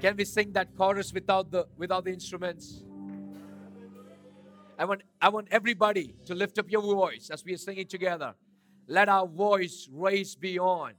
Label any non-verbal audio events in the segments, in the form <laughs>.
Can we sing that chorus without the without the instruments? I want I want everybody to lift up your voice as we are singing together. Let our voice raise beyond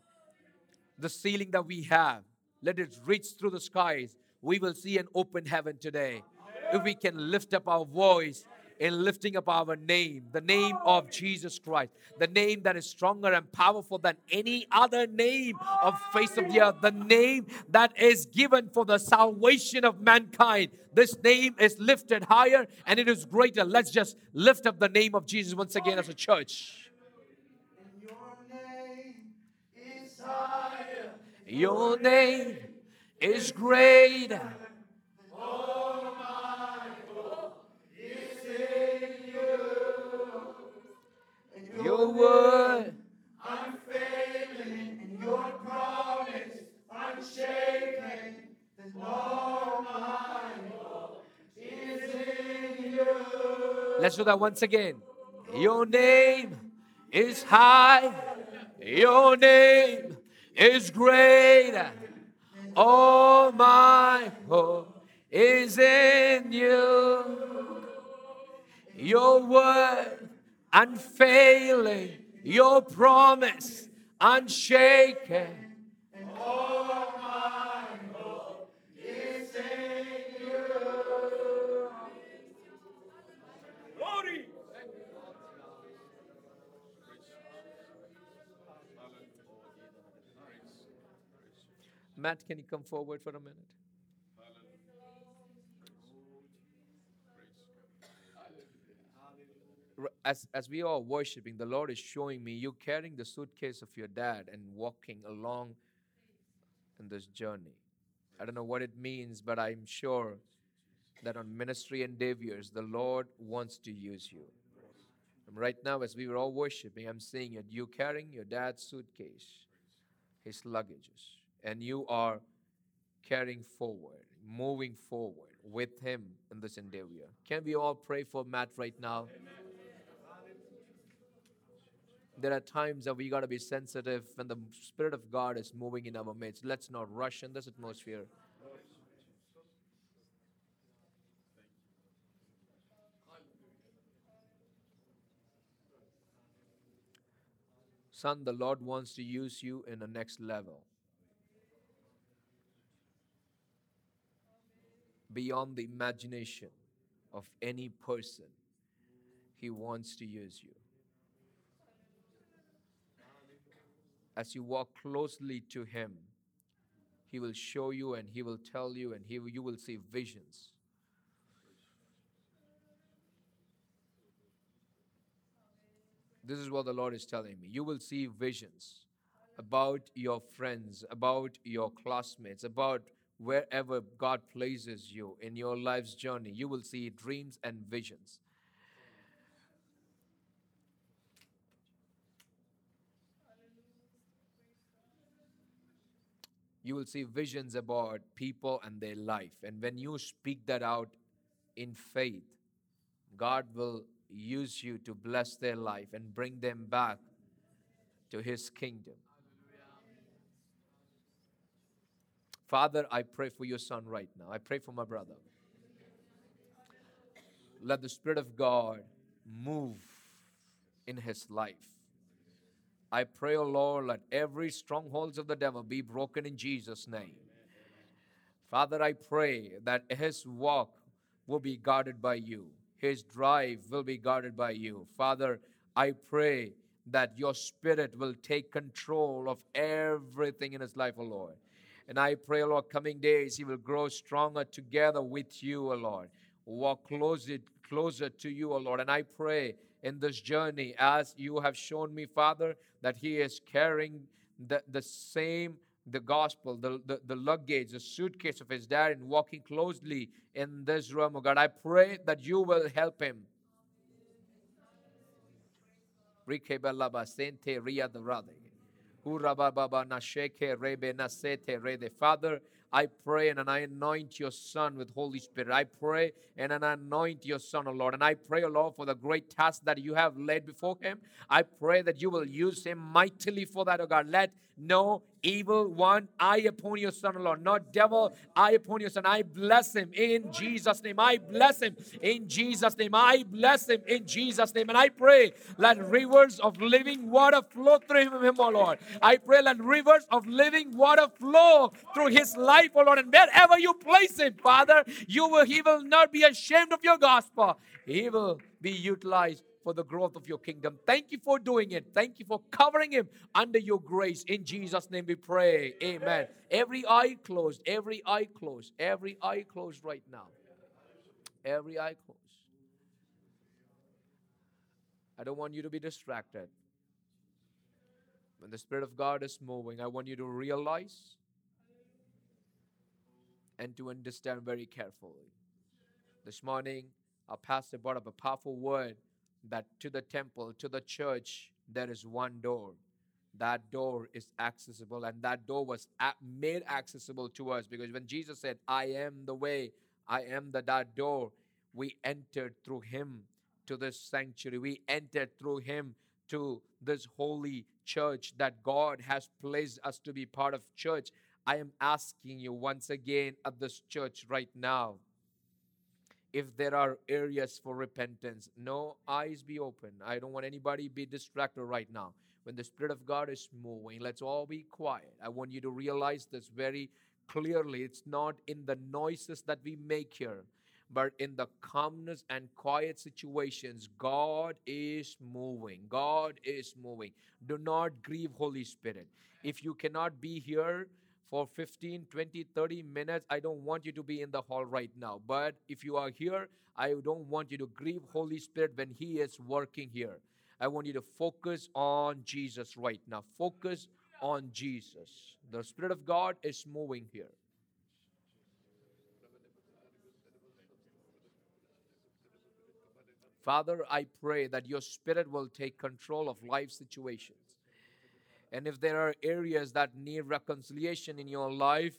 the ceiling that we have. Let it reach through the skies. We will see an open heaven today. If we can lift up our voice in lifting up our name, the name oh. of Jesus Christ, the name that is stronger and powerful than any other name of face of the earth, the name that is given for the salvation of mankind. This name is lifted higher and it is greater. Let's just lift up the name of Jesus once again as a church. Your name is higher, your name is greater. Word unfailing, and your promise unshaken. All my hope is in you. Let's do that once again. Your name is high. Your name is great. All my hope is in you. Your word unfailing, your promise unshaken. Matt, can you come forward for a minute? As, as we are worshiping, the Lord is showing me you carrying the suitcase of your dad and walking along in this journey. I don't know what it means, but I'm sure that on ministry endeavors, the Lord wants to use you. And right now, as we were all worshiping, I'm seeing it. You carrying your dad's suitcase, his luggages, and you are carrying forward, moving forward with him in this endeavor. Can we all pray for Matt right now? There are times that we got to be sensitive when the Spirit of God is moving in our midst. Let's not rush in this atmosphere. Son, the Lord wants to use you in the next level. Beyond the imagination of any person, He wants to use you. As you walk closely to Him, He will show you and He will tell you, and he, you will see visions. This is what the Lord is telling me. You will see visions about your friends, about your classmates, about wherever God places you in your life's journey. You will see dreams and visions. You will see visions about people and their life. And when you speak that out in faith, God will use you to bless their life and bring them back to His kingdom. Father, I pray for your son right now. I pray for my brother. Let the Spirit of God move in his life. I pray, O Lord, let every strongholds of the devil be broken in Jesus' name. Father, I pray that his walk will be guarded by you. His drive will be guarded by you. Father, I pray that your spirit will take control of everything in his life, O Lord. And I pray, O Lord, coming days he will grow stronger together with you, O Lord. Walk closer, closer to you, O Lord. And I pray in this journey, as you have shown me, Father, that he is carrying the, the same the gospel, the, the, the luggage, the suitcase of his dad, and walking closely in this room, oh God. I pray that you will help him. Father, I pray and I anoint your son with Holy Spirit. I pray and I anoint your son, O Lord. And I pray, O Lord, for the great task that you have laid before him. I pray that you will use him mightily for that, O God. Let no evil one I upon your son, Lord. Not devil I upon your son. I bless him in Jesus' name. I bless him in Jesus' name. I bless him in Jesus' name. And I pray let rivers of living water flow through him, oh Lord. I pray let rivers of living water flow through his life, oh Lord. And wherever you place him, Father, you will he will not be ashamed of your gospel. He will be utilized for the growth of your kingdom. Thank you for doing it. Thank you for covering him under your grace. In Jesus' name we pray. Amen. Every eye closed, every eye closed, every eye closed right now. Every eye closed. I don't want you to be distracted. When the Spirit of God is moving, I want you to realize and to understand very carefully. This morning, our pastor brought up a powerful word that to the temple, to the church, there is one door. That door is accessible, and that door was made accessible to us because when Jesus said, I am the way, I am the that door, we entered through him to this sanctuary. We entered through him to this holy church that God has placed us to be part of church. I am asking you once again at this church right now if there are areas for repentance. No eyes be open. I don't want anybody be distracted right now. When the Spirit of God is moving, let's all be quiet. I want you to realize this very clearly. It's not in the noises that we make here, but in the calmness and quiet situations, God is moving. God is moving. Do not grieve Holy Spirit. If you cannot be here, for 15, 20, 30 minutes. I don't want you to be in the hall right now. But if you are here, I don't want you to grieve Holy Spirit when He is working here. I want you to focus on Jesus right now. Focus on Jesus. The Spirit of God is moving here. Father, I pray that your Spirit will take control of life situations. And if there are areas that need reconciliation in your life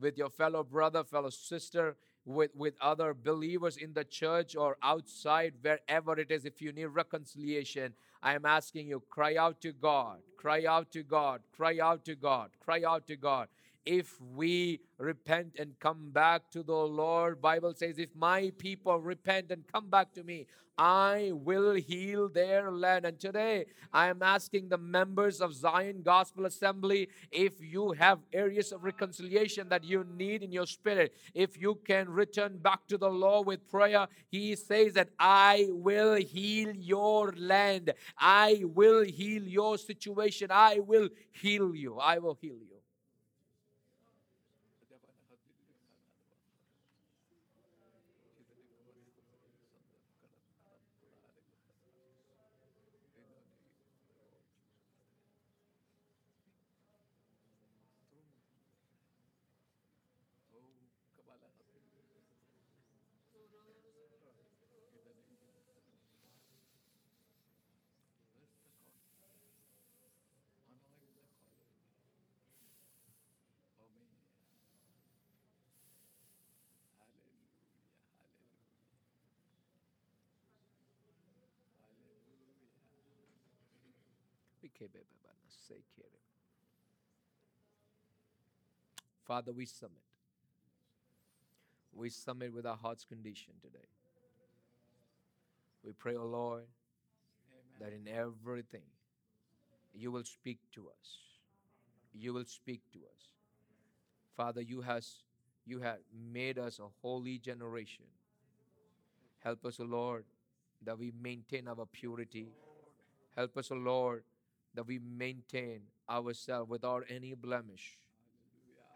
with your fellow brother, fellow sister, with, with other believers in the church or outside, wherever it is, if you need reconciliation, I am asking you, cry out to God, cry out to God, cry out to God, cry out to God if we repent and come back to the Lord, Bible says, if my people repent and come back to me, I will heal their land. And today I am asking the members of Zion Gospel Assembly if you have areas of reconciliation that you need in your spirit, if you can return back to the Lord with prayer, He says that I will heal your land. I will heal your situation. I will heal you. I will heal you. Father, we submit. We submit with our heart's condition today. We pray, O oh Lord, Amen. that in everything you will speak to us. You will speak to us. Father, you has you have made us a holy generation. Help us, O oh Lord, that we maintain our purity. Help us, O oh Lord, that we maintain ourselves without any blemish.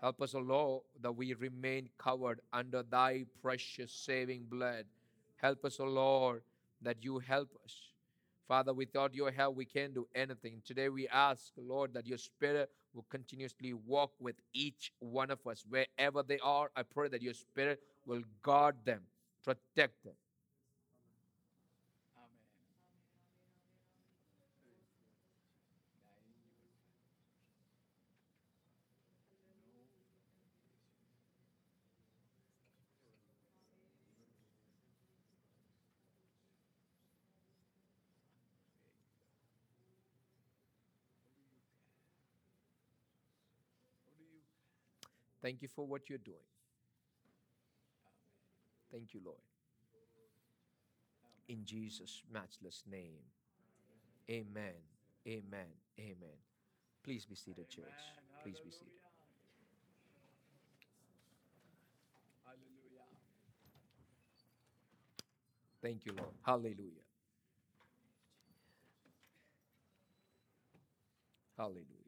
Help us, O Lord, that we remain covered under thy precious saving blood. Help us, O Lord, that you help us. Father, without your help, we can't do anything. Today we ask, Lord, that your spirit will continuously walk with each one of us wherever they are. I pray that your spirit will guard them, protect them, Thank you for what you're doing. Thank you, Lord. In Jesus' matchless name. Amen. Amen. Amen. Please be seated, church. Please be seated. Hallelujah. Thank you, Lord. Hallelujah. Hallelujah.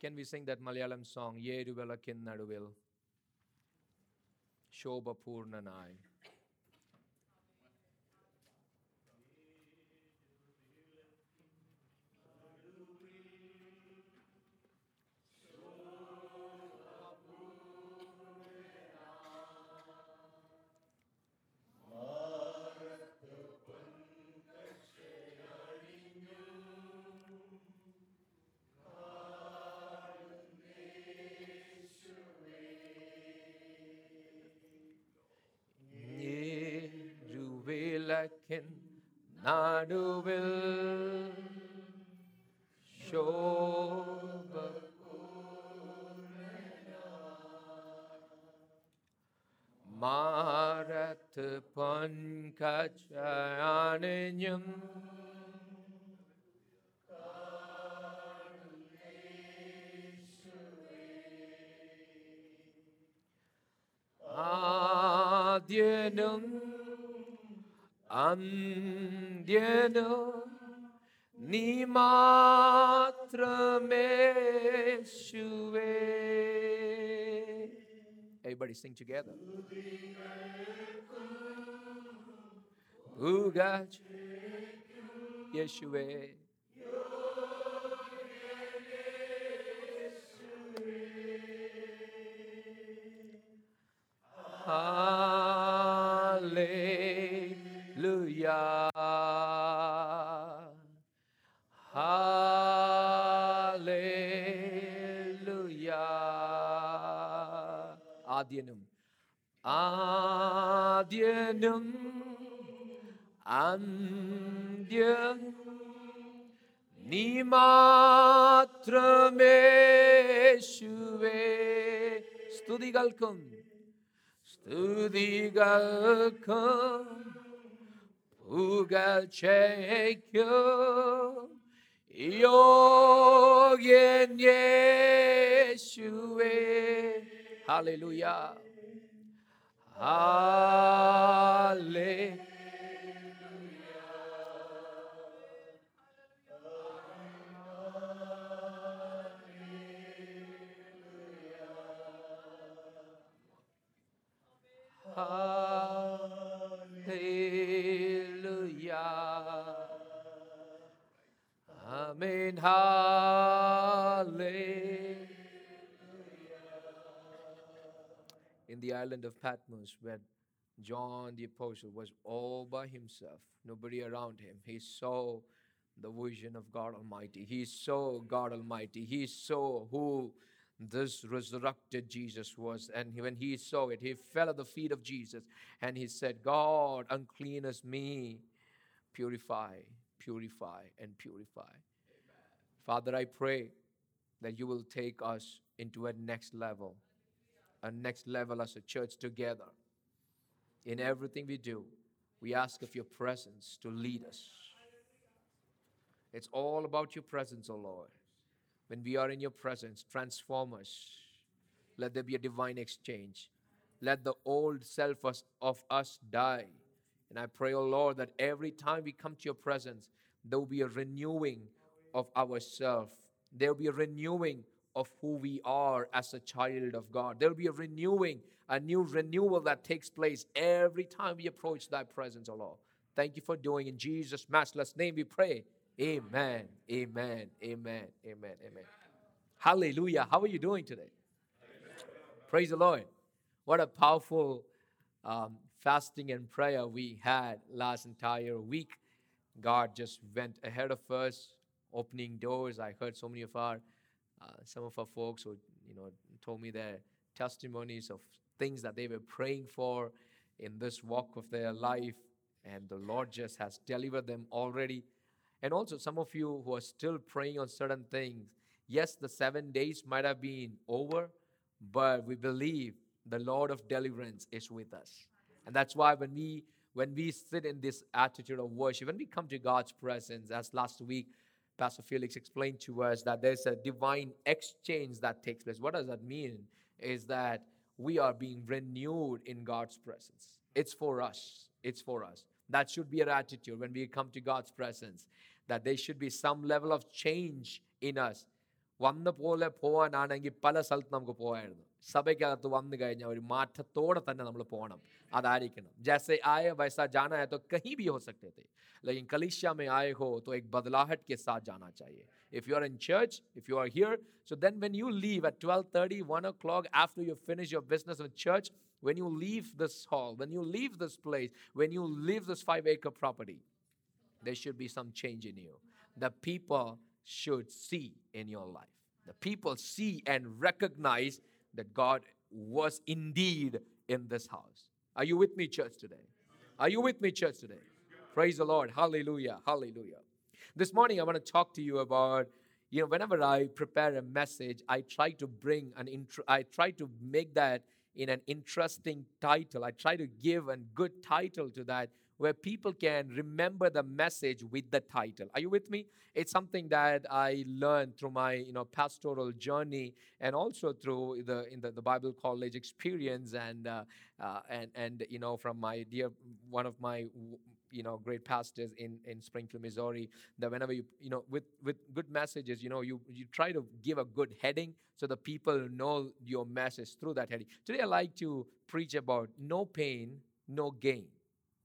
Can we sing that Malayalam song, Yeruvelakin Naduvil? Shobha Purnanai. Marat Pankachayaninyam Adyenam Andyenam Nimatrameshuve Everybody sing together. Ugach Yeshua. Hallelujah. Adyanam. Andyanam. നീമാത്രമേശുവേ സ്തുതികൾക്കും സ്തുതികൾക്കും പുകഴ്ചയ്ക്കും യോഗ്യൻ യേശുവേ hallelujah hallelujah Hallelujah. Island of Patmos, where John the Apostle was all by himself, nobody around him, he saw the vision of God Almighty. He saw God Almighty. He saw who this resurrected Jesus was. And when he saw it, he fell at the feet of Jesus and he said, God, unclean as me, purify, purify, and purify. Father, I pray that you will take us into a next level, a next level as a church together. In everything we do, we ask of your presence to lead us. It's all about your presence, O Lord. When we are in your presence, transform us. Let there be a divine exchange. Let the old self of us die. And I pray, O Lord, that every time we come to your presence, there will be a renewing of ourself. There will be a renewing of who we are as a child of God. There will be a renewing, a new renewal that takes place every time we approach thy presence, O Lord. Thank you for doing in Jesus' matchless name we pray. Amen. Amen. Amen. Amen. Amen. Hallelujah. How are you doing today? Praise the Lord. What a powerful um, fasting and prayer we had last entire week. God just went ahead of us, opening doors. I heard so many of our, uh, some of our folks who, you know, told me their testimonies of things that they were praying for. in this walk of their life, and the Lord just has delivered them already. And also, some of you who are still praying on certain things, yes, the seven days might have been over, but we believe the Lord of deliverance is with us. And that's why when we when we sit in this attitude of worship, when we come to God's presence, as last week Pastor Felix explained to us that there's a divine exchange that takes place. What does that mean? Is that we are being renewed in God's presence. It's for us. It's for us. That should be our attitude when we come to God's presence. That there should be some level of change in us. വന്ന പോലെ പോകാനാണെങ്കിൽ പല സ്ഥലത്ത് നമുക്ക് പോകായിരുന്നു സഭയ്ക്കകത്ത് വന്നു കഴിഞ്ഞാൽ ഒരു മാറ്റത്തോടെ തന്നെ നമ്മൾ പോകണം അതായിരിക്കണം ജാസെ ആയ വൈസാ ജാനായ തോ കഹി ഭി ഹോ സക്തേ തേ ലേക്കിൻ കലീഷ്യ മേ ആയ ഹോ തോ എക് ബദലാഹട്ട് കെ സാ ജാനാ Chahiye if you are in church if you are here so then when you leave at twelve thirty one o'clock after you finish your business in church when you leave this hall when you leave this place when you leave this five acre property there should be some change in you the people should see in your life the people see and recognize that God was indeed in this house. Are you with me, church, today? Are you with me, church, today? Praise the Lord. Hallelujah. Hallelujah. This morning, I want to talk to you about, you know, whenever I prepare a message, I try to bring an intro, I try to make that in an interesting title. I try to give a good title to that where people can remember the message with the title. Are you with me? It's something that I learned through my you know pastoral journey and also through the in the, the Bible college experience and uh, uh, and and you know from my dear one of my you know great pastors in in Springfield, Missouri. That whenever you you know with with good messages, you know you you try to give a good heading so the people know your message through that heading. Today I like to preach about no pain, no gain.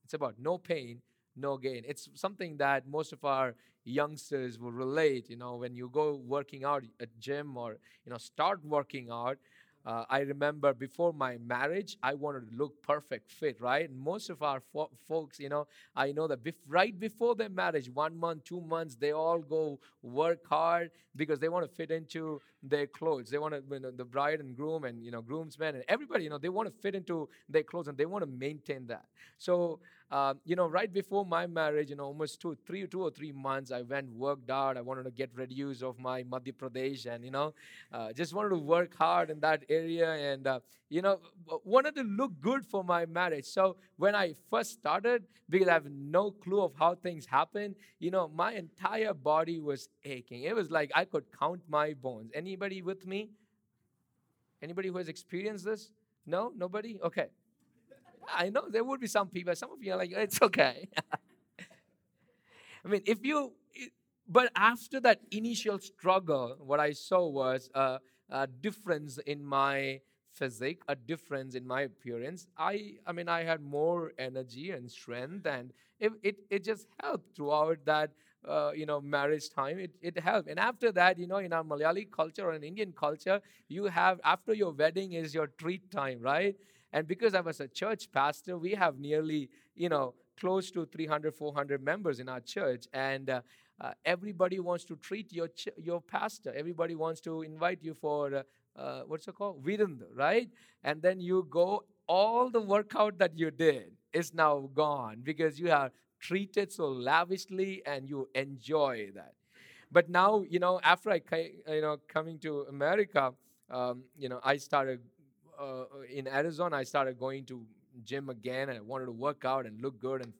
It's about no pain, no gain. It's something that most of our youngsters will relate. You know, when you go working out at gym or you know start working out. Uh, I remember before my marriage, I wanted to look perfect, fit, right? And most of our fo- folks, you know, I know that bef- right before their marriage, one month, two months, they all go work hard because they want to fit into their clothes. They want to, you know, the bride and groom and, you know, groomsmen and everybody, you know, they want to fit into their clothes and they want to maintain that. So, uh, you know, right before my marriage, you know, almost two, three, two or three months, I went, worked out. I wanted to get reduced of my Madhya Pradesh and, you know, uh, just wanted to work hard in that area and, uh, you know, wanted to look good for my marriage. So when I first started, because I have no clue of how things happen, you know, my entire body was aching. It was like I could count my bones. Anybody with me? Anybody who has experienced this? No? Nobody? Okay. I know there would be some people. Some of you are like, it's okay. <laughs> I mean, if you, but after that initial struggle, what I saw was a, a difference in my physique, a difference in my appearance. I, I mean, I had more energy and strength, and it, it, it just helped throughout that uh, you know marriage time it, it helped and after that you know in our malayali culture or in indian culture you have after your wedding is your treat time right and because i was a church pastor we have nearly you know close to 300 400 members in our church. And uh, uh, everybody wants to treat your ch- your pastor. Everybody wants to invite you for uh, what's it called? Viranda right? And then you go all the workout that you did is now gone because you are treated so lavishly and you enjoy that. But now you know after i you know coming to america um, you know i started uh, in arizona i started going to gym again and i wanted to work out and look good and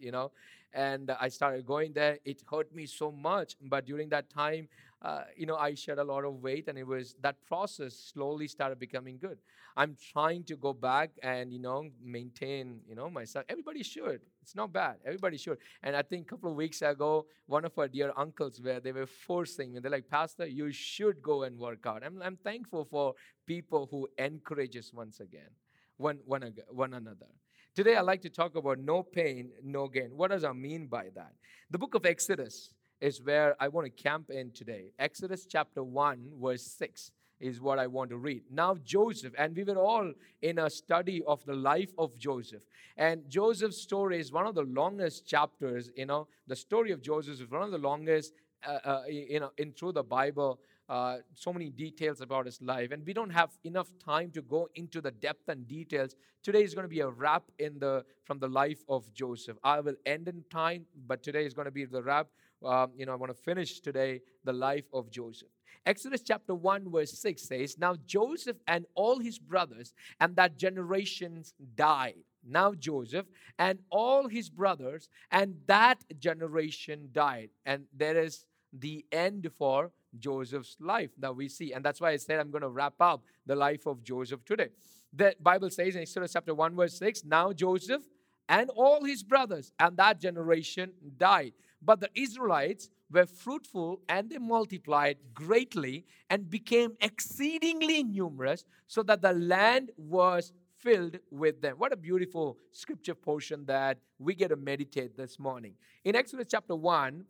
you know and i started going there. It hurt me so much but during that time uh, you know i shed a lot of weight and it was that process slowly started becoming good. I'm trying to go back and you know maintain you know myself. Everybody should. It's not bad. Everybody should. And i think a couple of weeks ago one of our dear uncles where they were forcing me. They're like pastor you should go and work out. I'm, I'm thankful for people who encourages once again one, one, one another. Today, I'd like to talk about no pain, no gain. What does I mean by that? The book of Exodus is where I want to camp in today. Exodus chapter 1, verse 6 is what I want to read. Now, Joseph, and we were all in a study of the life of Joseph. And Joseph's story is one of the longest chapters, you know, the story of Joseph is one of the longest, uh, uh, you know, in through the Bible. uh, so many details about his life, and we don't have enough time to go into the depth and details. Today is going to be a wrap in the from the life of Joseph. I will end in time, but today is going to be the wrap. Um, you know, I want to finish today the life of Joseph. Exodus chapter 1, verse 6 says, Now Joseph and all his brothers and that generation died. Now Joseph and all his brothers and that generation died. And there is the end for Joseph's life that we see. And that's why I said I'm going to wrap up the life of Joseph today. The Bible says in Exodus chapter 1, verse 6, Now Joseph and all his brothers and that generation died. But the Israelites were fruitful and they multiplied greatly and became exceedingly numerous, so that the land was filled with them. What a beautiful scripture portion that we get to meditate this morning. In Exodus chapter 1,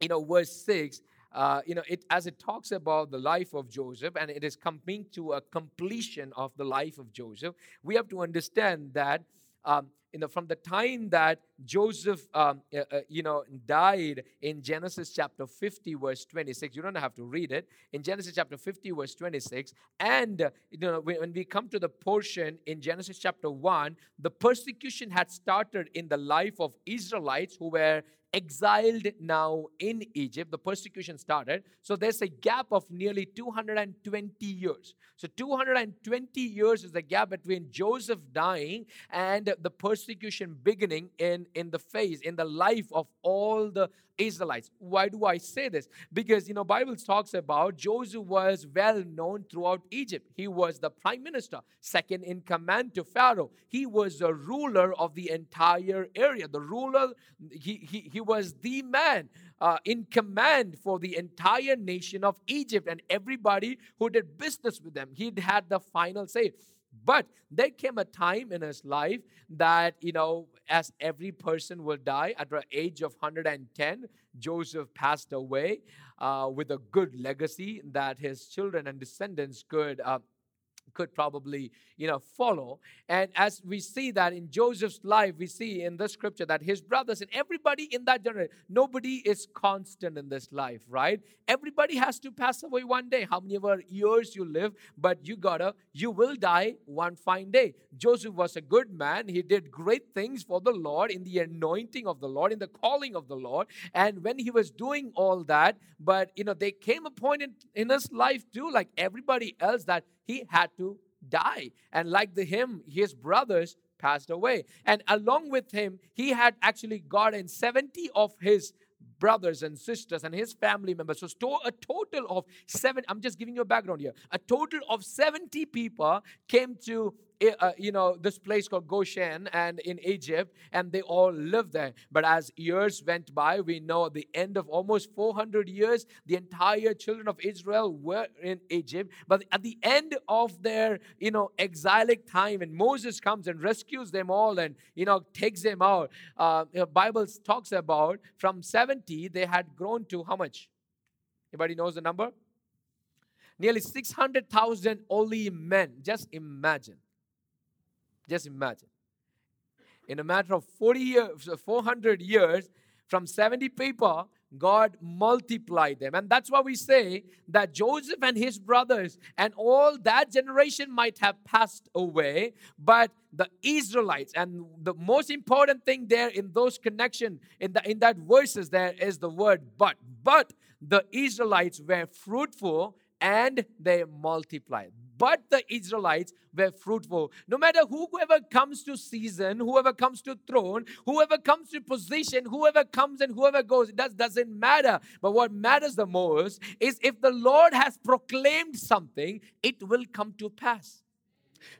you know, verse 6, uh, you know, it as it talks about the life of Joseph and it is coming to a completion of the life of Joseph, we have to understand that um, you know, from the time that Joseph, um, uh, uh, you know, died in Genesis chapter 50, verse 26, you don't have to read it. In Genesis chapter 50, verse 26, and, uh, you know, when, when we come to the portion in Genesis chapter 1, the persecution had started in the life of Israelites who were exiled now in Egypt. The persecution started. So there's a gap of nearly 220 years. So 220 years is the gap between Joseph dying and the persecution beginning in, in the phase, in the life of all the Israelites. Why do I say this? Because you know, Bible talks about Joseph was well known throughout Egypt. He was the prime minister, second in command to Pharaoh. He was the ruler of the entire area. The ruler, he, he, he was the man uh, in command for the entire nation of Egypt and everybody who did business with them. He had the final say. But there came a time in his life that, you know, as every person will die at the age of 110, Joseph passed away uh, with a good legacy that his children and descendants could uh, could probably you know follow. And as we see that in joseph's life we see in the scripture that his brothers and everybody in that generation nobody is constant in this life right? Everybody has to pass away one day. How many years you live but you gotta you will die one fine day. Joseph was a good man. He did great things for the lord in the anointing of the lord in the calling of the lord. And when he was doing all that but you know they came a point in, in his life too like everybody else that he had to die. And like the him, his brothers passed away. And along with him, he had actually gotten 70 of his brothers and sisters and his family members. So a total of seven, I'm just giving you a background here. A total of 70 people came to uh, you know, this place called Goshen and in Egypt, and they all lived there. But as years went by, we know at the end of almost 400 years, the entire children of Israel were in Egypt. But at the end of their, you know, exilic time, and Moses comes and rescues them all and, you know, takes them out, uh, the Bible talks about from 70, they had grown to how much? Anybody knows the number? Nearly 600,000 only men. Just imagine. Just imagine. In a matter of 40 years, 400 years, from 70 people, God multiplied them. And that's why we say that Joseph and his brothers and all that generation might have passed away, but the Israelites, and the most important thing there in those connection, in, the, in that verses, there is the word but. But the Israelites were fruitful and they multiplied but the Israelites were fruitful. No matter whoever comes to season, whoever comes to throne, whoever comes to position, whoever comes and whoever goes, it does, doesn't matter. But what matters the most is if the Lord has proclaimed something, it will come to pass.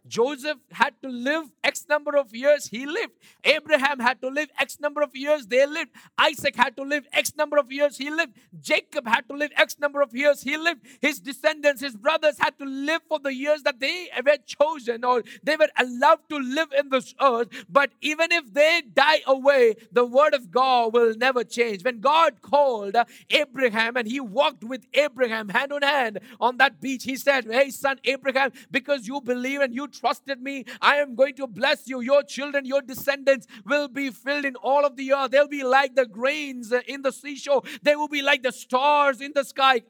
Joseph had to live X number of years, he lived. Abraham had to live X number of years, they lived. Isaac had to live X number of years, he lived. Jacob had to live X number of years, he lived. His descendants, his brothers had to live for the years that they were chosen or they were allowed to live in this earth. But even if they die away, the word of God will never change. When God called Abraham and he walked with Abraham hand in hand on that beach, he said, Hey, son Abraham, because you believe and you trusted me, I am going to bless you. Your children, your descendants will be filled in all of the earth. They'll be like the grains in the seashore, they will be like the stars in the sky.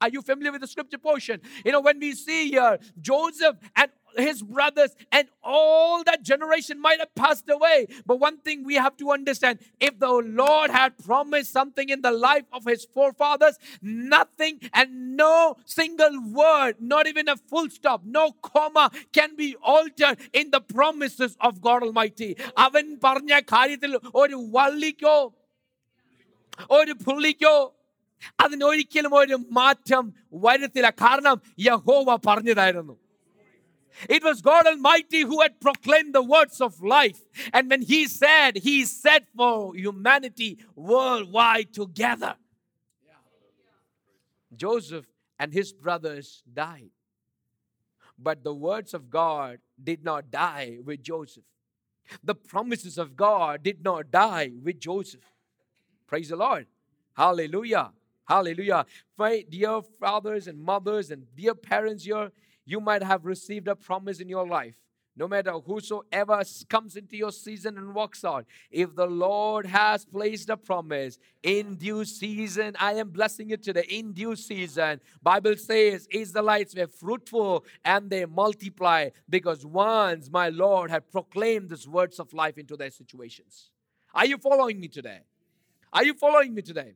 Are you familiar with the scripture portion? You know, when we see here Joseph and his brothers and all that generation might have passed away. But one thing we have to understand if the Lord had promised something in the life of his forefathers, nothing and no single word, not even a full stop, no comma can be altered in the promises of God Almighty. അവൻ പറഞ്ഞ കാര്യത്തിൽ ഒരു വള്ളിക്കോ ഒരു പുള്ളിക്കോ അതിനൊരിക്കലും ഒരു മാറ്റം വരുത്തില്ല കാരണം യഹോവ പറഞ്ഞതായിരുന്നു it was God Almighty who had proclaimed the words of life. And when He said, He said for humanity worldwide together. Joseph and his brothers died. But the words of God did not die with Joseph. The promises of God did not die with Joseph. Praise the Lord. Hallelujah. Hallelujah. My dear fathers and mothers and dear parents here, you might have received a promise in your life. No matter whosoever comes into your season and walks out, if the Lord has placed a promise in due season, I am blessing you today. In due season, Bible says Israelites were fruitful and they multiply because once my Lord had proclaimed these words of life into their situations. Are you following me today? Are you following me today?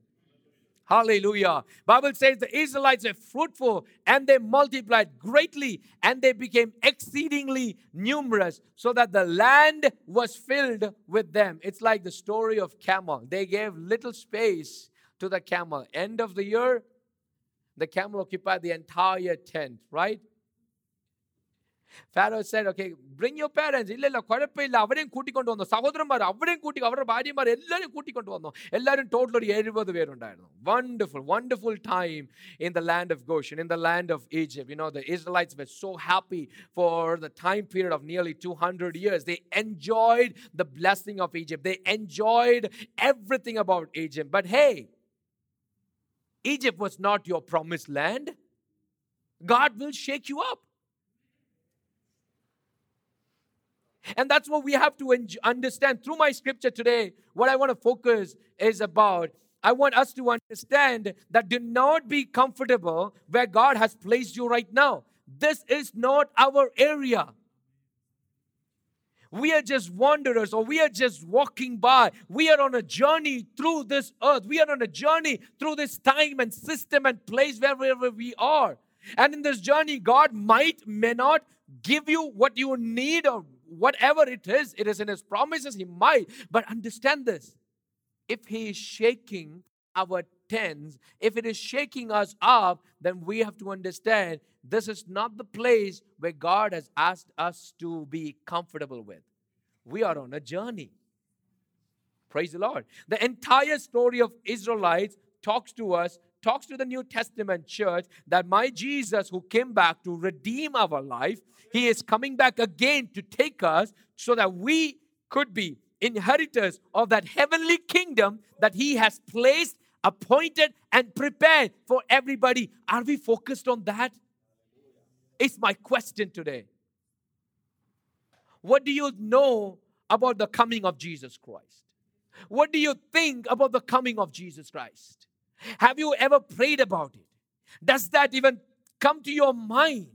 Hallelujah. Bible says the Israelites were fruitful and they multiplied greatly and they became exceedingly numerous so that the land was filled with them. It's like the story of camel. They gave little space to the camel. End of the year, the camel occupied the entire tent, right? Pharaoh said, okay, bring your parents. ഇല്ല ഇല്ല കുഴപ്പമില്ല അവരെയും കൂട്ടിക്കൊണ്ട് വന്നു സഹോദരന്മാർ അവരെയും കൂട്ടി അവരുടെ ഭാര്യമാർ എല്ലാവരും കൂട്ടിക്കൊണ്ട് വന്നു എല്ലാവരും ടോട്ടൽ ഒരു എഴുപത് പേരുണ്ടായിരുന്നു wonderful wonderful time in the land of Goshen in the land of Egypt you know the Israelites were so happy for the time period of nearly 200 years. They enjoyed the blessing of Egypt. They enjoyed everything about Egypt. But hey, Egypt was not your promised land. God will shake you up. And that's what we have to understand through my scripture today. What I want to focus is about. I want us to understand that do not be comfortable where God has placed you right now. This is not our area. We are just wanderers or we are just walking by. We are on a journey through this earth. We are on a journey through this time and system and place wherever we are. And in this journey, God might, may not give you what you need or whatever it is, it is in His promises, He might. But understand this if He is shaking our tents, if it is shaking us up, then we have to understand this is not the place where God has asked us to be comfortable with. We are on a journey. Praise the Lord. The entire story of Israelites talks to us talks to the New Testament church that my Jesus, who came back to redeem our life, he is coming back again to take us so that we could be inheritors of that heavenly kingdom that he has placed, appointed, and prepared for everybody. Are we focused on that? It's my question today. What do you know about the coming of Jesus Christ? What do you think about the coming of Jesus Christ? Have you ever prayed about it? Does that even come to your mind?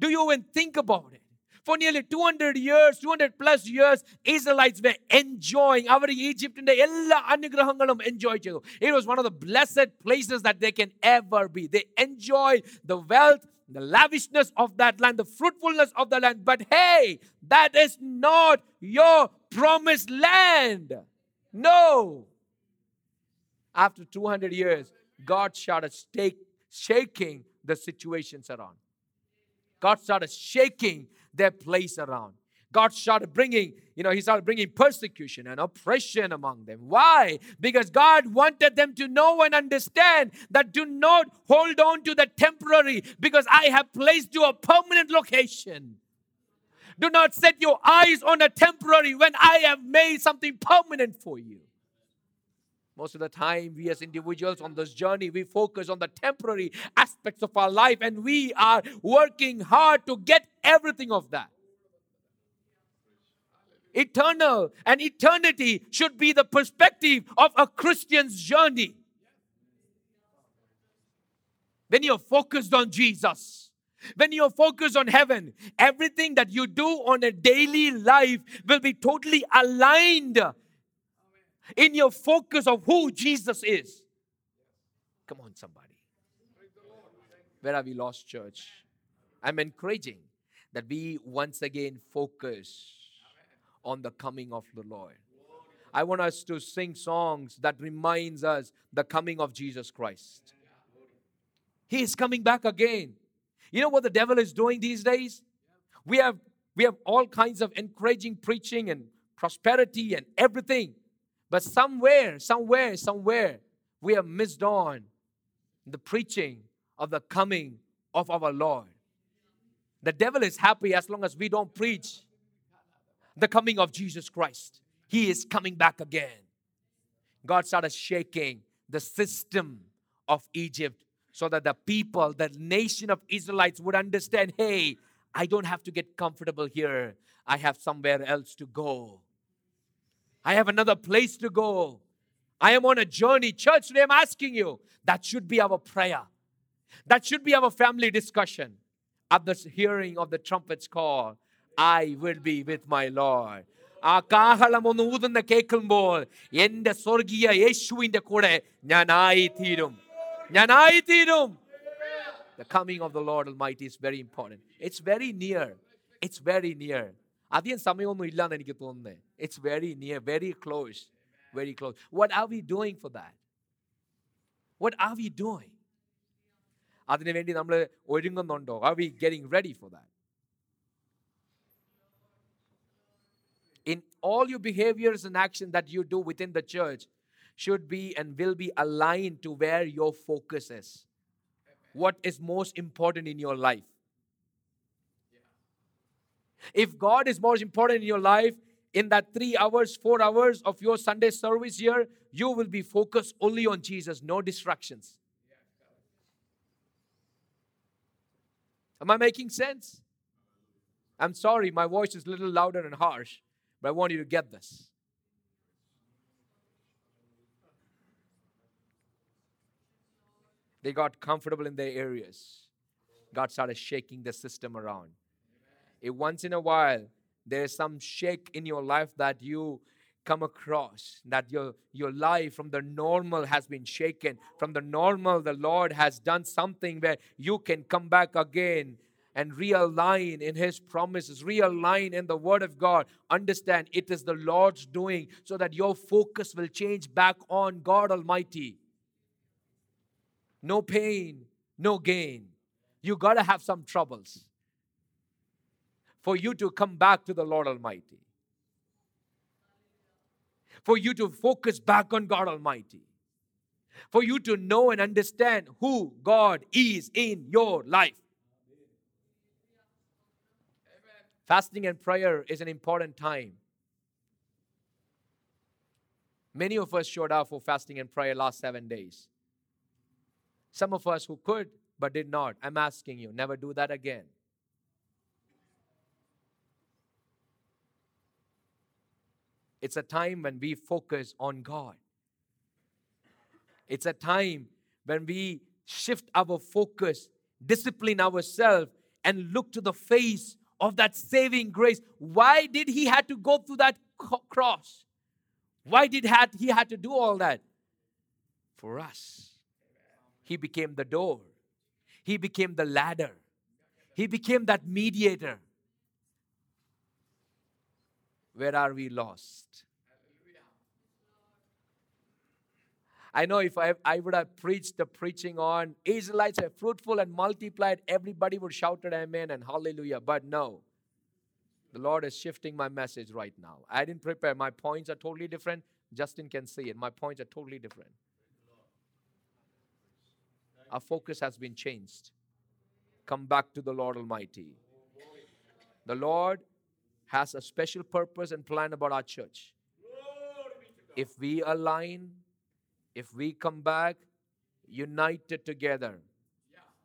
Do you even think about it? For nearly 200 years, 200 plus years, Israelites were enjoying our Egypt in the enjoy It was one of the blessed places that they can ever be. They enjoyed the wealth, the lavishness of that land, the fruitfulness of the land. But hey, that is not your promised land. No. After 200 years, God started shaking the situations around. God started shaking their place around. God started bringing, you know, He started bringing persecution and oppression among them. Why? Because God wanted them to know and understand that do not hold on to the temporary, because I have placed you a permanent location. Do not set your eyes on a temporary when I have made something permanent for you. Most of the time, we as individuals on this journey, we focus on the temporary aspects of our life and we are working hard to get everything of that. Eternal and eternity should be the perspective of a Christian's journey. when you're focused on Jesus, when you're focused on heaven, everything that you do on a daily life will be totally aligned in your focus of who Jesus is. Come on, somebody. Where have we lost church? I'm encouraging that we once again focus on the coming of the Lord. I want us to sing songs that reminds us the coming of Jesus Christ. He is coming back again. You know what the devil is doing these days? We have we have all kinds of encouraging preaching and prosperity and everything. But somewhere, somewhere, somewhere, we have missed on the preaching of the coming of our Lord. The devil is happy as long as we don't preach the coming of Jesus Christ. He is coming back again. God started shaking the system of Egypt so that the people, the nation of Israelites would understand hey, I don't have to get comfortable here. I have somewhere else to go. I have another place to go. I am on a journey. Church, today I'm asking you, that should be our prayer. That should be our family discussion. At the hearing of the trumpet's call, I will be with my Lord. ആ കാഹളം ഒന്ന് ഊതുന്ന കേൾക്കുമ്പോൾ എൻ്റെ സ്വർഗീയ യേശുവിൻ്റെ കൂടെ ഞാനായി തീരും ഞാനായി തീരും The coming of the Lord Almighty is very important. It's very near. It's very near. അധികം സമയമൊന്നും ഇല്ലാന്ന് എനിക്ക് തോന്നുന്നത് it's very near very close very close what are we doing for that what are we doing അതിനുവേണ്ടി നമ്മൾ ഒരുങ്ങുന്നുണ്ടോ are we getting ready for that in all your behaviors and actions that you do within the church should be and will be aligned to where your focus is. What is most important in your life? If God is more important in your life, in that three hours, four hours of your Sunday service here, you will be focused only on Jesus, no distractions. Am I making sense? I'm sorry, my voice is a little louder and harsh. But I want you to get this. They got comfortable in their areas. God started shaking the system around. If once in a while there's some shake in your life that you come across, that your, your life from the normal has been shaken, from the normal, the Lord has done something where you can come back again and realign in His promises, realign in the Word of God. Understand it is the Lord's doing so that your focus will change back on God Almighty. No pain, no gain. You got to have some troubles for you to come back to the Lord Almighty. For you to focus back on God Almighty. For you to know and understand who God is in your life. Fasting and prayer is an important time. Many of us showed up for fasting and prayer last seven days. Some of us who could but did not. I'm asking you, never do that again. It's a time when we focus on God. It's a time when we shift our focus, discipline ourselves, and look to the face of that saving grace. Why did he had to go through that cross? Why did he had to do all that? For us. He became the door. He became the ladder. He became that mediator. Where are we lost? I know if I, I would have preached the preaching on Israelites are fruitful and multiplied, everybody would shout at amen and hallelujah. But no, the Lord is shifting my message right now. I didn't prepare. My points are totally different. Justin can see it. My points are totally different. Our focus has been changed. Come back to the Lord Almighty. The Lord has a special purpose and plan about our church. If we align if we come back united together,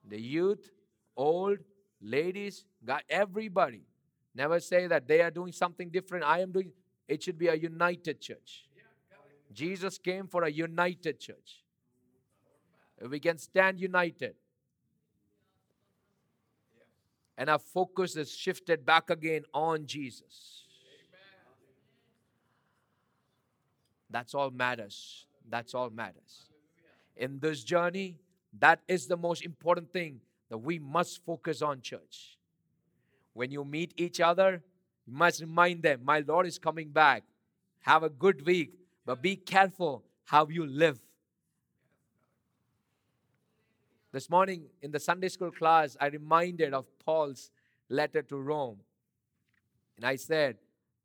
the youth, old, ladies, God, everybody, never say that they are doing something different. I am doing. It should be a united church. Jesus came for a united church. We can stand united, and our focus is shifted back again on Jesus. That's all matters. That's all matters. In this journey, that is the most important thing that we must focus on, church. When you meet each other, you must remind them, My Lord is coming back. Have a good week, but be careful how you live. This morning in the Sunday school class, I reminded of Paul's letter to Rome. And I said,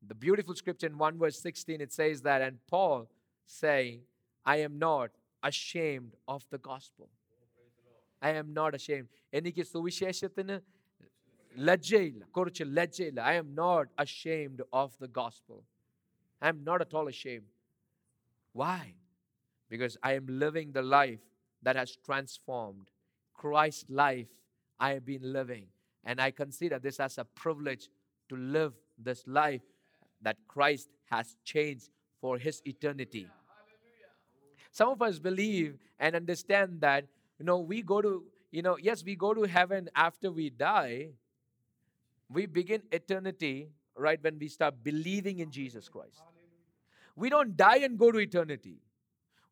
the beautiful scripture in 1 verse 16, it says that, and Paul saying, I am not ashamed of the gospel. I am not ashamed. എനിക്ക് സുവിശേഷത്തിന് ലജ്ജയില്ല കുറച്ച് ലജ്ജയില്ല I am not ashamed of the gospel I am not at all ashamed Y because I am living the life that has transformed. Christ's life I have been living. And I consider this as a privilege to live this life that Christ has changed for his eternity. Some of us believe and understand that, you know, we go to, you know, yes, we go to heaven after we die. We begin eternity right when we start believing in Jesus Christ. We don't die and go to eternity.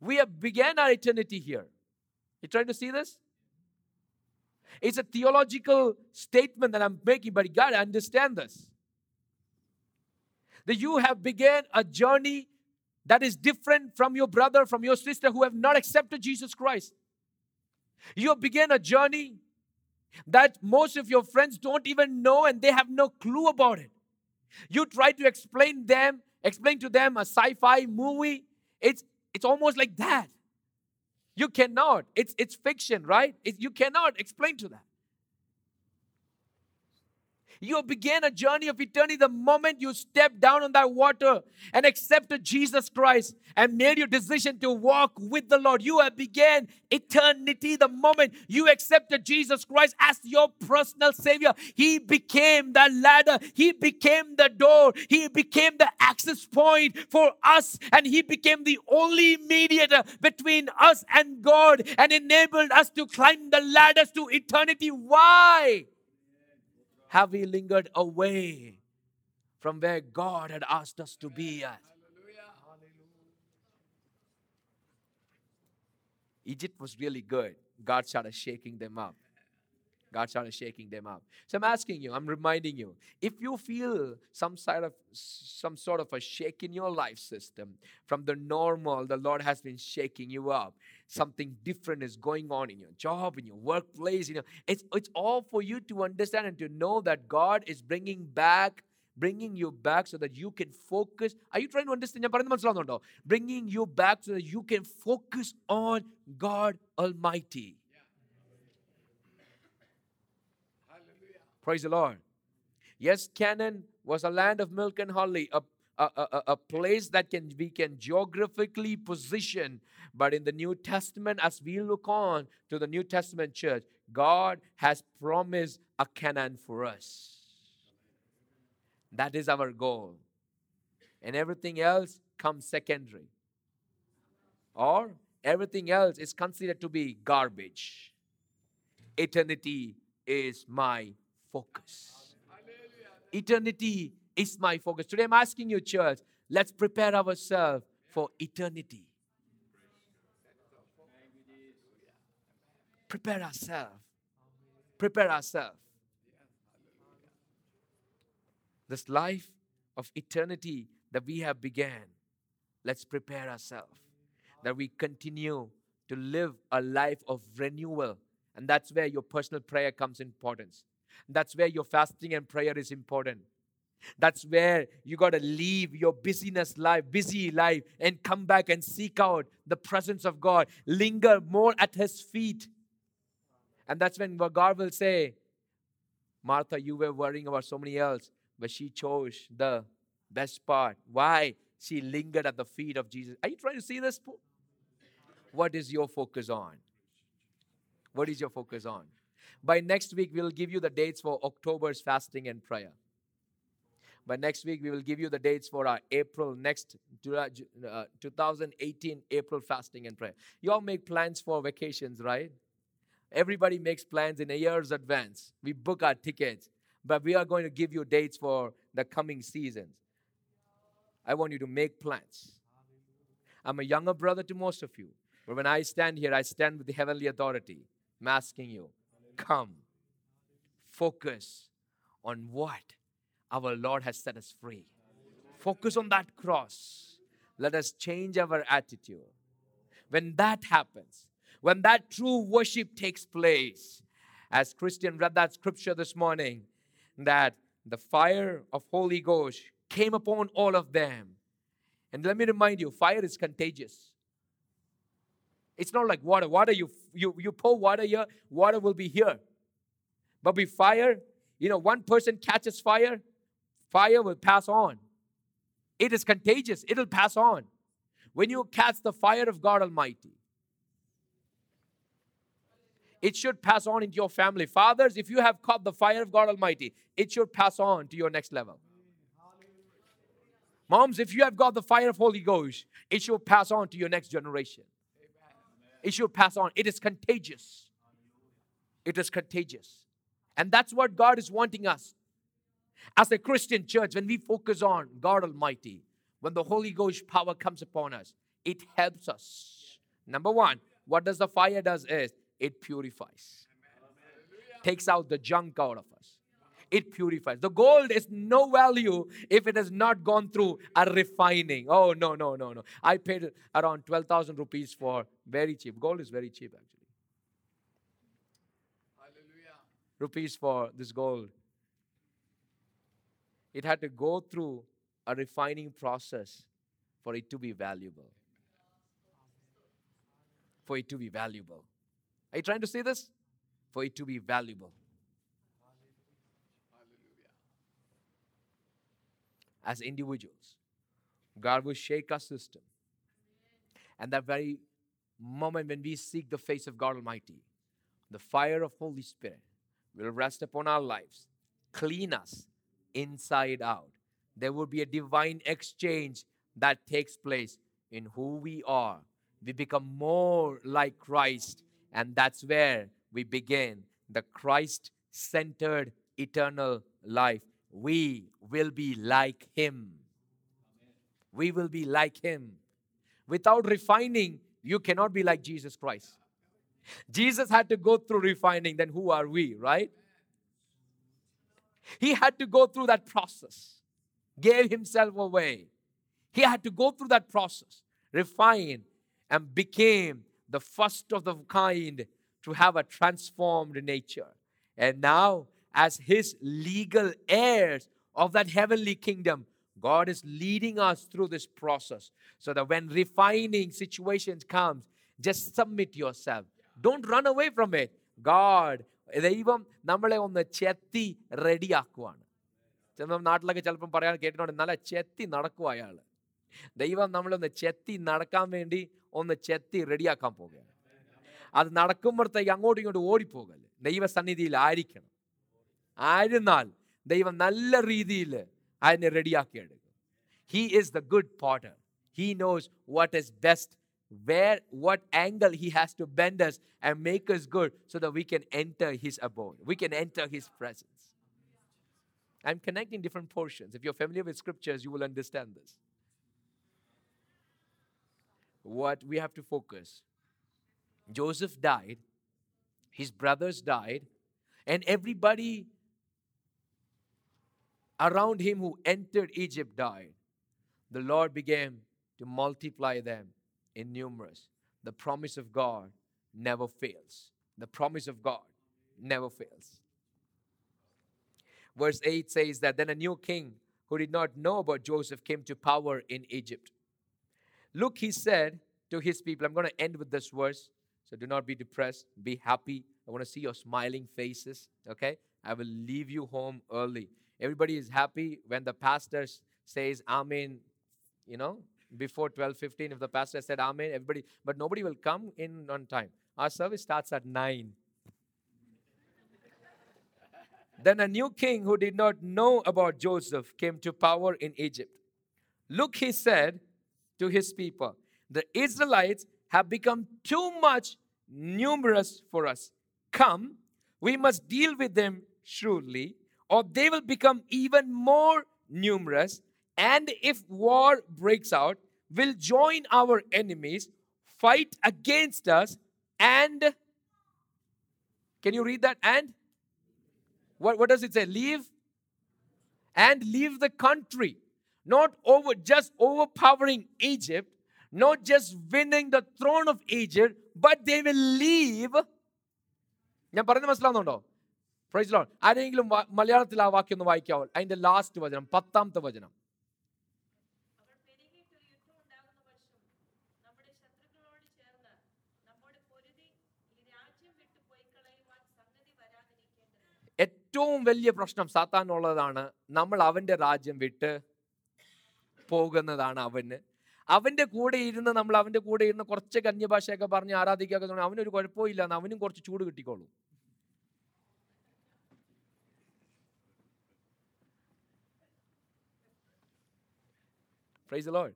We have began our eternity here. You trying to see this? It's a theological statement that I'm making, but you got to understand this. That you have began a journey that is different from your brother, from your sister who have not accepted Jesus Christ. You have began a journey that most of your friends don't even know and they have no clue about it. You try to explain them, explain to them a sci-fi movie. It's it's almost like that. You cannot. It's it's fiction, right? It, you cannot explain to them. You began a journey of eternity the moment you stepped down on that water and accepted Jesus Christ and made your decision to walk with the Lord. You have began eternity the moment you accepted Jesus Christ as your personal Savior. He became the ladder, He became the door, He became the access point for us, and He became the only mediator between us and God and enabled us to climb the ladders to eternity. Why? Have we lingered away from where God had asked us to be at? Egypt was really good. God started shaking them up. God started shaking them up. So I'm asking you, I'm reminding you, if you feel some sort of some sort of a shake in your life system from the normal, the Lord has been shaking you up. Something different is going on in your job, in your workplace. You know, it's it's all for you to understand and to know that God is bringing back bringing you back so that you can focus. Are you trying to understand? ഞാൻ പറയുന്നത് മനസ്സിലാവുന്നുണ്ടോ Bringing you back so that you can focus on God Almighty. Praise the Lord. Yes, Canaan was a land of milk and honey, a, a, a, a place that can we can geographically position. But in the New Testament, as we look on to the New Testament church, God has promised a Canaan for us. That is our goal. And everything else comes secondary. Or everything else is considered to be garbage. Eternity is my focus. Eternity is my focus. Today I'm asking you, church, let's prepare ourselves for eternity. Prepare ourselves. Prepare ourselves. This life of eternity that we have began, let's prepare ourselves. That we continue to live a life of renewal. And that's where your personal prayer comes importance. That's where your fasting and prayer is important. That's where you got to leave your busyness life, busy life, and come back and seek out the presence of God. Linger more at His feet. And that's when God will say, Martha, you were worrying about so many else, but she chose the best part. Why? She lingered at the feet of Jesus. Are you trying to see this? What is your focus on? What is your focus on? By next week, we'll give you the dates for October's fasting and prayer. By next week, we will give you the dates for our April next uh, 2018 April fasting and prayer. You all make plans for vacations, right? Everybody makes plans in a year's advance. We book our tickets, but we are going to give you dates for the coming seasons. I want you to make plans. I'm a younger brother to most of you, but when I stand here, I stand with the heavenly authority. I'm asking you, come, focus on what our Lord has set us free. Focus on that cross. Let us change our attitude. When that happens, when that true worship takes place, as Christian read that scripture this morning, that the fire of Holy Ghost came upon all of them. And let me remind you, fire is contagious. It's not like water. Water, you, you, you pour water here, water will be here. But with fire, you know, one person catches fire, fire will pass on. It is contagious, it'll pass on. When you catch the fire of God Almighty, it should pass on into your family. Fathers, if you have caught the fire of God Almighty, it should pass on to your next level. Moms, if you have got the fire of Holy Ghost, it should pass on to your next generation. It should pass on. It is contagious. It is contagious. And that's what God is wanting us. As a Christian church, when we focus on God Almighty, when the Holy Ghost power comes upon us, it helps us. Number one, what does the fire does is it purifies. Takes out the junk out of us. It purifies. The gold is no value if it has not gone through a refining. Oh, no, no, no, no. I paid around 12,000 rupees for very cheap. Gold is very cheap, actually. Hallelujah. Rupees for this gold. It had to go through a refining process for it to be valuable. For it to be valuable. Are you trying to see this? For it to be valuable. As individuals, God will shake our system. And that very moment when we seek the face of God Almighty, the fire of Holy Spirit will rest upon our lives, clean us inside out. There will be a divine exchange that takes place in who we are. We become more like Christ, and that's where we begin the Christ centered eternal life. We will be like Him. We will be like Him. Without refining, you cannot be like Jesus Christ. Jesus had to go through refining, then who are we, right? He had to go through that process, gave himself away. He had to go through that process, refine, and became the first of the kind to have a transformed nature. And now, as his legal heirs of that heavenly kingdom, God is leading us through this process so that when refining situations comes, just submit yourself. Don't run away from it. God, ദൈവം നമ്മളെ ഒന്ന് ചെത്തി റെഡിയാക്കുവാണ് ചില നാട്ടിലൊക്കെ ചിലപ്പം പറയാൻ കേട്ടിട്ടുണ്ട് നല്ല ചെത്തി നടക്കുക അയാൾ ദൈവം നമ്മളൊന്ന് ചെത്തി നടക്കാൻ വേണ്ടി ഒന്ന് ചെത്തി റെഡിയാക്കാൻ പോവുകയാണ് അത് നടക്കുമ്പോഴത്തേക്ക് അങ്ങോട്ടും ഇങ്ങോട്ടും ഓടിപ്പോകല്ലേ ദൈവസന്നിധിയിൽ ആയിരിക്കണം ആയിരുന്നാൽ ദൈവം നല്ല രീതിയിൽ അതിനെ റെഡിയാക്കിയെടുക്കും he is the good potter he knows what is best where what angle he has to bend us and make us good so that we can enter his abode we can enter his presence i'm connecting different portions if you're familiar with scriptures you will understand this what we have to focus joseph died his brothers died and everybody around him who entered egypt died the lord began to multiply them in numerous. The promise of God never fails. The promise of God never fails. Verse 8 says that then a new king who did not know about Joseph came to power in Egypt. Look, he said to his people, I'm going to end with this verse, so do not be depressed, be happy. I want to see your smiling faces, okay? I will leave you home early. Everybody is happy when the pastor says Amen, you know, before 12:15 if the pastor said amen everybody but nobody will come in on time. Our service starts at 9 then a new king who did not know about joseph came to power in egypt. Look he said to his people the israelites have become too much numerous for us. Come, we must deal with them shrewdly, or they will become even more numerous. And if war breaks out, will join our enemies, fight against us, and can you read that? And what, what does it say? Leave and leave the country. Not over just overpowering Egypt, not just winning the throne of Egypt, but they will leave. ഞാൻ പറയുന്നത് മനസ്സിലാവുന്നുണ്ടോ price loan ആരെങ്കിലും മലയാളത്തിൽ ആ വാക്യം ഒന്ന് വായിക്കാവോ? അതിന്റെ last വചനം പത്താമത്തെ വചനം. ഏറ്റവും വലിയ പ്രശ്നം സാത്താനുള്ളതാണ് നമ്മൾ അവന്റെ രാജ്യം വിട്ട് പോകുന്നതാണ് അവന്. അവന്റെ കൂടെ ഇരുന്ന് നമ്മൾ അവന്റെ കൂടെ ഇരുന്ന് കുറച്ച് കന്യഭാഷയൊക്കെ പറഞ്ഞ് ആരാധിക്കുക അവനൊരു കുഴപ്പമില്ല അവനും കുറച്ച് ചൂട് കിട്ടിക്കോളും. പ്രൈസ് ലോഡ്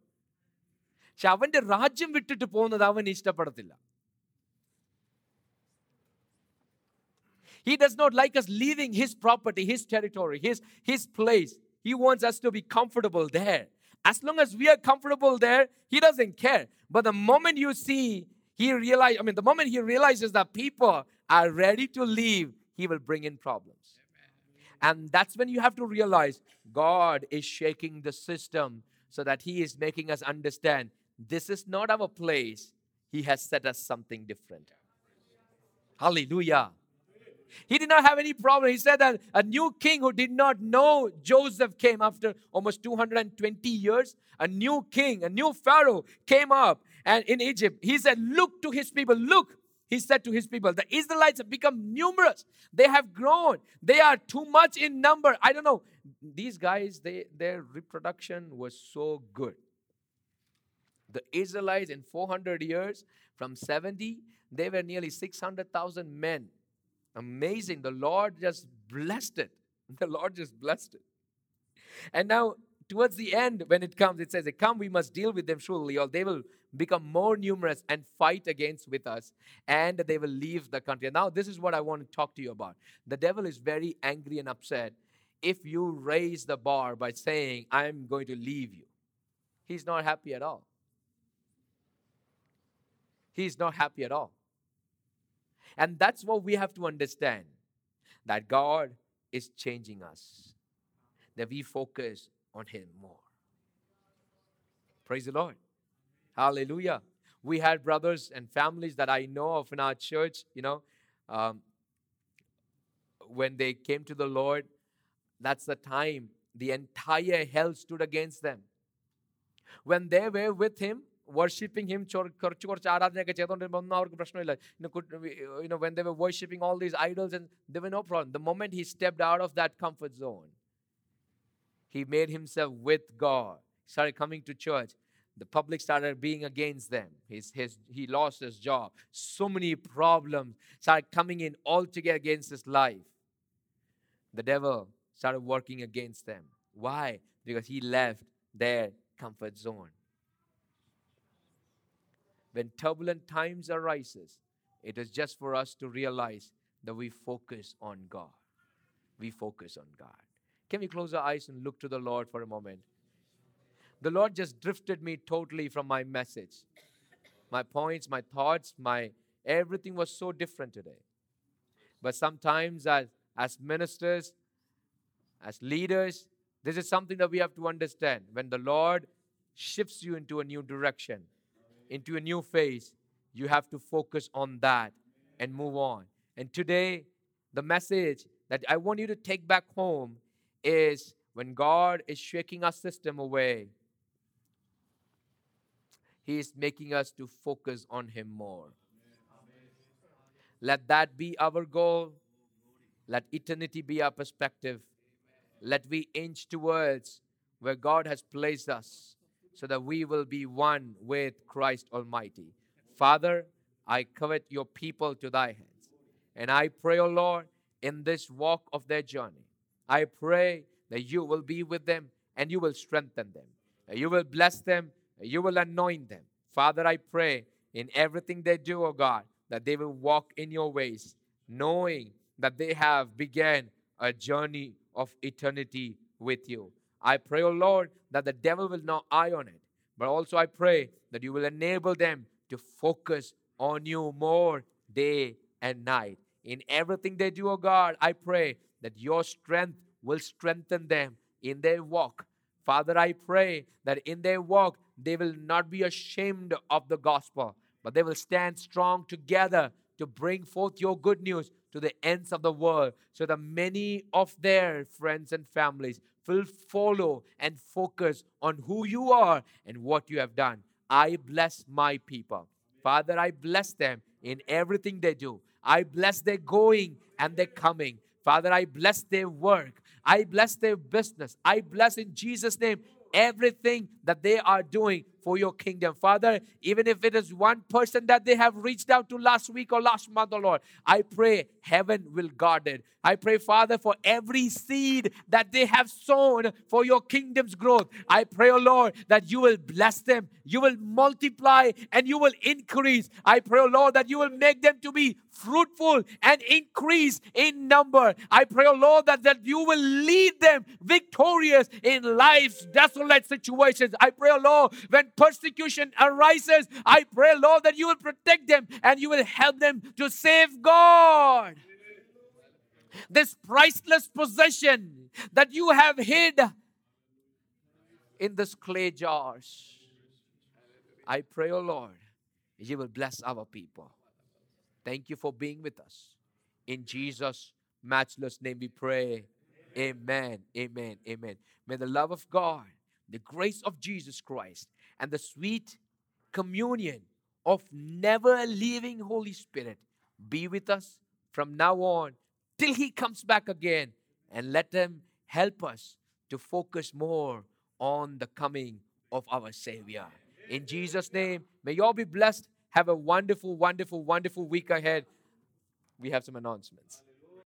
പക്ഷെ അവന്റെ രാജ്യം വിട്ടിട്ട് പോകുന്നത് അവൻ ഇഷ്ടപ്പെടത്തില്ല He does not like us leaving his property, his territory, his, his place. He wants us to be comfortable there. As long as we are comfortable there, he doesn't care. But the moment you see, he realize, I mean, the moment he realizes that people are ready to leave, he will bring in problems. And that's when you have to realize God is shaking the system so that He is making us understand this is not our place. He has set us something different. Hallelujah. He did not have any problem. He said that a new king who did not know Joseph came after almost 220 years. A new king, a new Pharaoh came up and in Egypt. He said, Look to his people. Look, he said to his people, the Israelites have become numerous. They have grown. They are too much in number. I don't know. These guys, they, their reproduction was so good. The Israelites in 400 years, from 70, they were nearly 600,000 men. Amazing. The Lord just blessed it. <laughs> The Lord just blessed it. And now, towards the end, when it comes, it says, Come, we must deal with them surely, or they will become more numerous and fight against with us, and they will leave the country. Now, this is what I want to talk to you about. The devil is very angry and upset if you raise the bar by saying, I'm going to leave you. He's not happy at all. He's not happy at all. And that's what we have to understand that God is changing us, that we focus on Him more. Praise the Lord. Hallelujah. We had brothers and families that I know of in our church, you know, um, when they came to the Lord, that's the time the entire hell stood against them. When they were with Him, worshipping Him, ചൊ- കുറച്ച് കുറച്ച് ആരാധനയൊക്കെ ചെയ്തുകൊണ്ടിരുമ്പോൾ ഒന്നും അവർക്ക് പ്രശ്നമില്ല you know, could, you know, when they were worshipping all these idols, and there were no problem. The moment he stepped out of that comfort zone, he made himself with God, started coming to church. The public started being against them. His, his, he lost his job. So many problems started coming in altogether against his life. The devil started working against them. Why? Because he left their comfort zone. When turbulent times arises, it is just for us to realize that we focus on God. We focus on God. Can we close our eyes and look to the Lord for a moment? The Lord just drifted me totally from my message. My points, my thoughts, my everything was so different today. But sometimes as as ministers, as leaders, this is something that we have to understand. When the Lord shifts you into a new direction, into a new phase, you have to focus on that and move on. And today, the message that I want you to take back home is when God is shaking our system away, He is making us to focus on Him more. Let that be our goal. Let eternity be our perspective. Let we inch towards where God has placed us so that we will be one with Christ Almighty. Father, I commit your people to thy hands. And I pray, O Lord, in this walk of their journey, I pray that you will be with them and you will strengthen them. You will bless them, you will anoint them. Father, I pray in everything they do, O God, that they will walk in your ways. knowing that they have began a journey of eternity with you. I pray, O Lord, that the devil will not eye on it, but also I pray that you will enable them to focus on you more day and night. In everything they do, O God, I pray that your strength will strengthen them in their walk. Father, I pray that in their walk they will not be ashamed of the gospel, but they will stand strong together to bring forth your good news to the ends of the world so that many of their friends and families will follow and focus on who you are and what you have done. I bless my people. Father, I bless them in everything they do. I bless their going and their coming. Father, I bless their work. I bless their business. I bless in Jesus' name everything that they are doing for your kingdom. Father, even if it is one person that they have reached out to last week or last month, oh Lord, I pray heaven will guard it. I pray, Father, for every seed that they have sown for your kingdom's growth. I pray, oh Lord, that you will bless them, you will multiply, and you will increase. I pray, oh Lord, that you will make them to be fruitful and increase in number. I pray, oh Lord, that, that you will lead them victorious in life's desolate situations. I pray, oh Lord, when persecution arises, I pray, Lord, that you will protect them and you will help them to save God. this priceless possession that you have hid in this clay jars. I pray, oh Lord, you will bless our people. Thank you for being with us. In Jesus' matchless name we pray. Amen. Amen. Amen. May the love of God, the grace of Jesus Christ, and the sweet communion of never leaving Holy Spirit be with us from now on till He comes back again. And let Him help us to focus more on the coming of our Savior. In Jesus' name, may you all be blessed. Have a wonderful, wonderful, wonderful week ahead. We have some announcements.